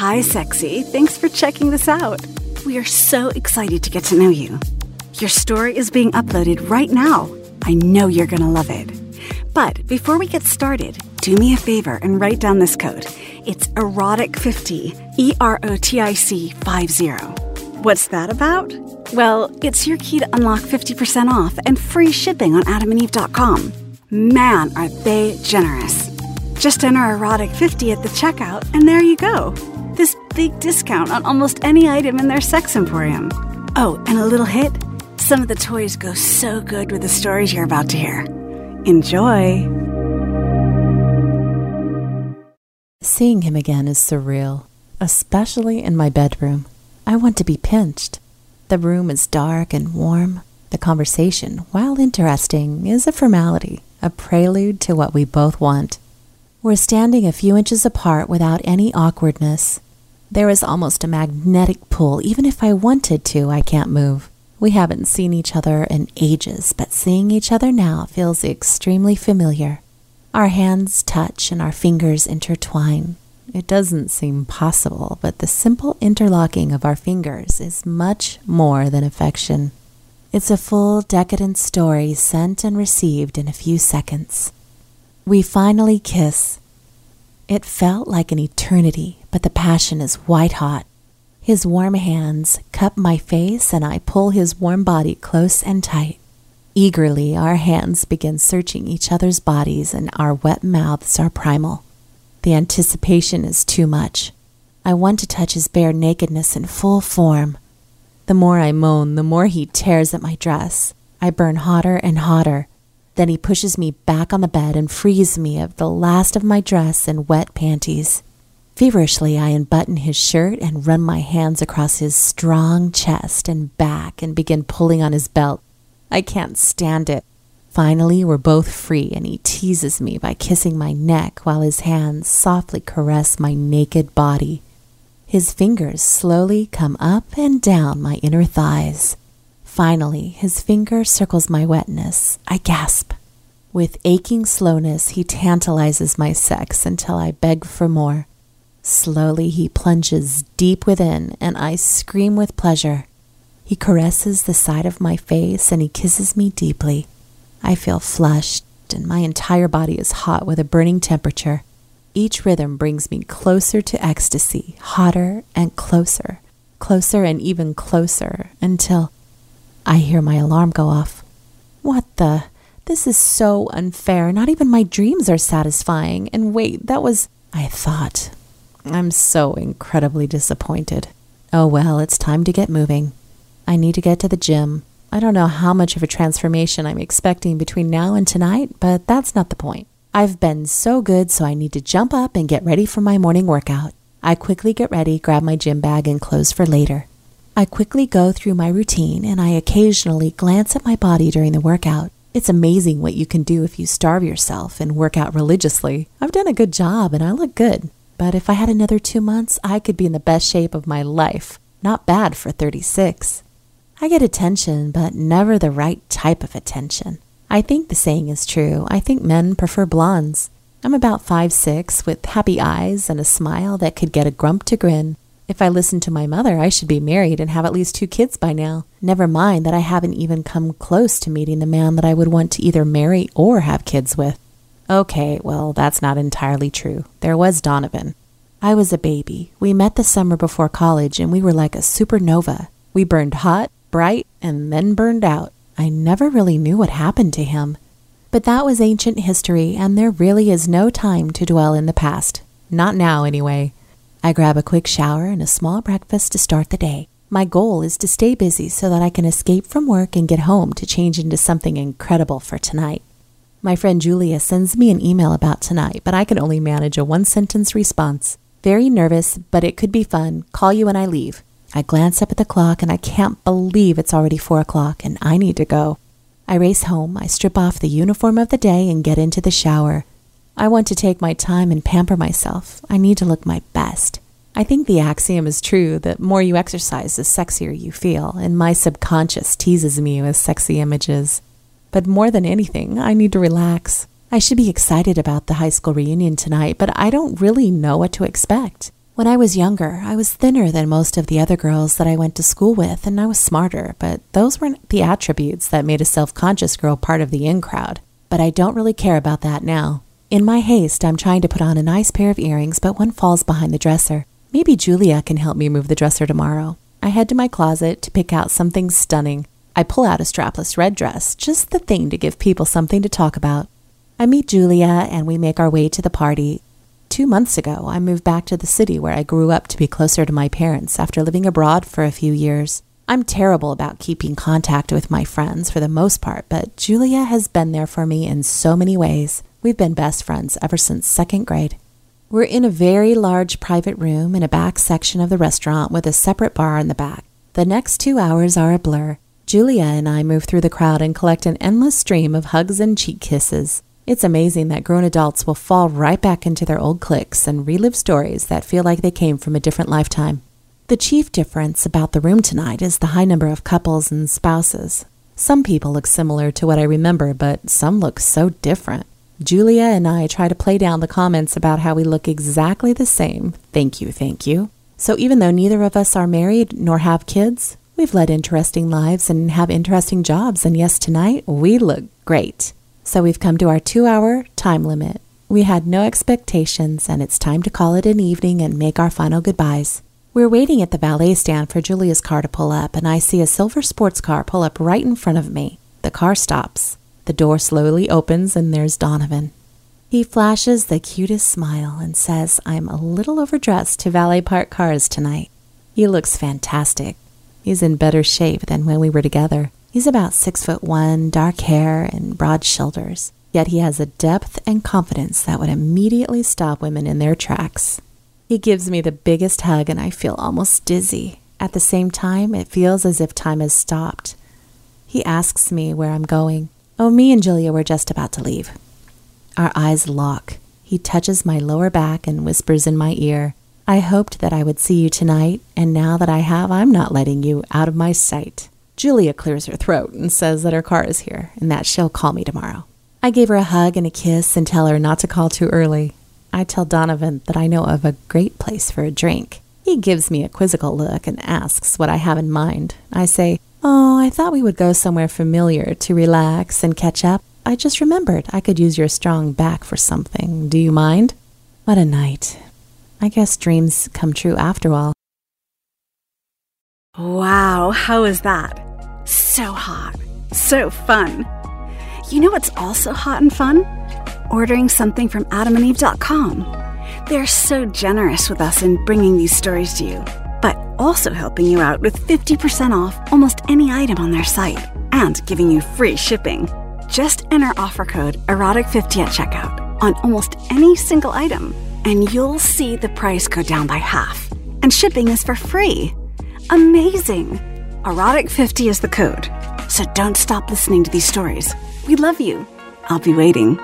Hi, sexy. Thanks for checking this out. We are so excited to get to know you. Your story is being uploaded right now. I know you're going to love it. But before we get started, do me a favor and write down this code. It's erotic50, E R O T I C 50. What's that about? Well, it's your key to unlock 50% off and free shipping on adamandeve.com. Man, are they generous. Just enter erotic50 at the checkout, and there you go. This big discount on almost any item in their sex emporium. Oh, and a little hit some of the toys go so good with the stories you're about to hear. Enjoy! Seeing him again is surreal, especially in my bedroom. I want to be pinched. The room is dark and warm. The conversation, while interesting, is a formality, a prelude to what we both want. We're standing a few inches apart without any awkwardness. There is almost a magnetic pull. Even if I wanted to, I can't move. We haven't seen each other in ages, but seeing each other now feels extremely familiar. Our hands touch and our fingers intertwine. It doesn't seem possible, but the simple interlocking of our fingers is much more than affection. It's a full, decadent story sent and received in a few seconds. We finally kiss. It felt like an eternity, but the passion is white hot. His warm hands cup my face, and I pull his warm body close and tight. Eagerly, our hands begin searching each other's bodies, and our wet mouths are primal. The anticipation is too much. I want to touch his bare nakedness in full form. The more I moan, the more he tears at my dress. I burn hotter and hotter. Then he pushes me back on the bed and frees me of the last of my dress and wet panties. Feverishly, I unbutton his shirt and run my hands across his strong chest and back and begin pulling on his belt. I can't stand it. Finally, we're both free, and he teases me by kissing my neck while his hands softly caress my naked body. His fingers slowly come up and down my inner thighs. Finally, his finger circles my wetness. I gasp. With aching slowness, he tantalizes my sex until I beg for more. Slowly he plunges deep within, and I scream with pleasure. He caresses the side of my face and he kisses me deeply. I feel flushed, and my entire body is hot with a burning temperature. Each rhythm brings me closer to ecstasy, hotter and closer, closer and even closer, until I hear my alarm go off. What the? This is so unfair. Not even my dreams are satisfying. And wait, that was. I thought. I'm so incredibly disappointed. Oh well, it's time to get moving. I need to get to the gym. I don't know how much of a transformation I'm expecting between now and tonight, but that's not the point. I've been so good, so I need to jump up and get ready for my morning workout. I quickly get ready, grab my gym bag, and clothes for later. I quickly go through my routine and I occasionally glance at my body during the workout. It's amazing what you can do if you starve yourself and work out religiously. I've done a good job and I look good. But if I had another two months, I could be in the best shape of my life. Not bad for 36. I get attention, but never the right type of attention. I think the saying is true. I think men prefer blondes. I'm about five six, with happy eyes and a smile that could get a grump to grin. If I listened to my mother, I should be married and have at least two kids by now. Never mind that I haven't even come close to meeting the man that I would want to either marry or have kids with. Okay, well, that's not entirely true. There was Donovan. I was a baby. We met the summer before college and we were like a supernova. We burned hot, bright, and then burned out. I never really knew what happened to him. But that was ancient history, and there really is no time to dwell in the past. Not now, anyway. I grab a quick shower and a small breakfast to start the day. My goal is to stay busy so that I can escape from work and get home to change into something incredible for tonight. My friend Julia sends me an email about tonight, but I can only manage a one sentence response. Very nervous, but it could be fun. Call you when I leave. I glance up at the clock and I can't believe it's already four o'clock and I need to go. I race home, I strip off the uniform of the day and get into the shower. I want to take my time and pamper myself. I need to look my best. I think the axiom is true that more you exercise, the sexier you feel, and my subconscious teases me with sexy images. But more than anything, I need to relax. I should be excited about the high school reunion tonight, but I don't really know what to expect. When I was younger, I was thinner than most of the other girls that I went to school with, and I was smarter, but those weren't the attributes that made a self conscious girl part of the in crowd. But I don't really care about that now. In my haste, I'm trying to put on a nice pair of earrings, but one falls behind the dresser. Maybe Julia can help me move the dresser tomorrow. I head to my closet to pick out something stunning. I pull out a strapless red dress, just the thing to give people something to talk about. I meet Julia and we make our way to the party, Two months ago, I moved back to the city where I grew up to be closer to my parents after living abroad for a few years. I'm terrible about keeping contact with my friends for the most part, but Julia has been there for me in so many ways. We've been best friends ever since second grade. We're in a very large private room in a back section of the restaurant with a separate bar in the back. The next two hours are a blur. Julia and I move through the crowd and collect an endless stream of hugs and cheek kisses. It's amazing that grown adults will fall right back into their old cliques and relive stories that feel like they came from a different lifetime. The chief difference about the room tonight is the high number of couples and spouses. Some people look similar to what I remember, but some look so different. Julia and I try to play down the comments about how we look exactly the same. Thank you, thank you. So even though neither of us are married nor have kids, we've led interesting lives and have interesting jobs, and yes, tonight we look great. So we've come to our two hour time limit. We had no expectations, and it's time to call it an evening and make our final goodbyes. We're waiting at the valet stand for Julia's car to pull up, and I see a silver sports car pull up right in front of me. The car stops. The door slowly opens, and there's Donovan. He flashes the cutest smile and says, I'm a little overdressed to valet park cars tonight. He looks fantastic. He's in better shape than when we were together. He's about six foot one, dark hair, and broad shoulders. Yet he has a depth and confidence that would immediately stop women in their tracks. He gives me the biggest hug, and I feel almost dizzy. At the same time, it feels as if time has stopped. He asks me where I'm going. Oh, me and Julia were just about to leave. Our eyes lock. He touches my lower back and whispers in my ear, I hoped that I would see you tonight, and now that I have, I'm not letting you out of my sight. Julia clears her throat and says that her car is here and that she'll call me tomorrow. I gave her a hug and a kiss and tell her not to call too early. I tell Donovan that I know of a great place for a drink. He gives me a quizzical look and asks what I have in mind. I say, Oh, I thought we would go somewhere familiar to relax and catch up. I just remembered I could use your strong back for something. Do you mind? What a night. I guess dreams come true after all. Wow, how is that? So hot. So fun. You know what's also hot and fun? Ordering something from adamandeve.com. They're so generous with us in bringing these stories to you, but also helping you out with 50% off almost any item on their site and giving you free shipping. Just enter offer code erotic50 at checkout on almost any single item, and you'll see the price go down by half. And shipping is for free. Amazing! Erotic50 is the code. So don't stop listening to these stories. We love you. I'll be waiting.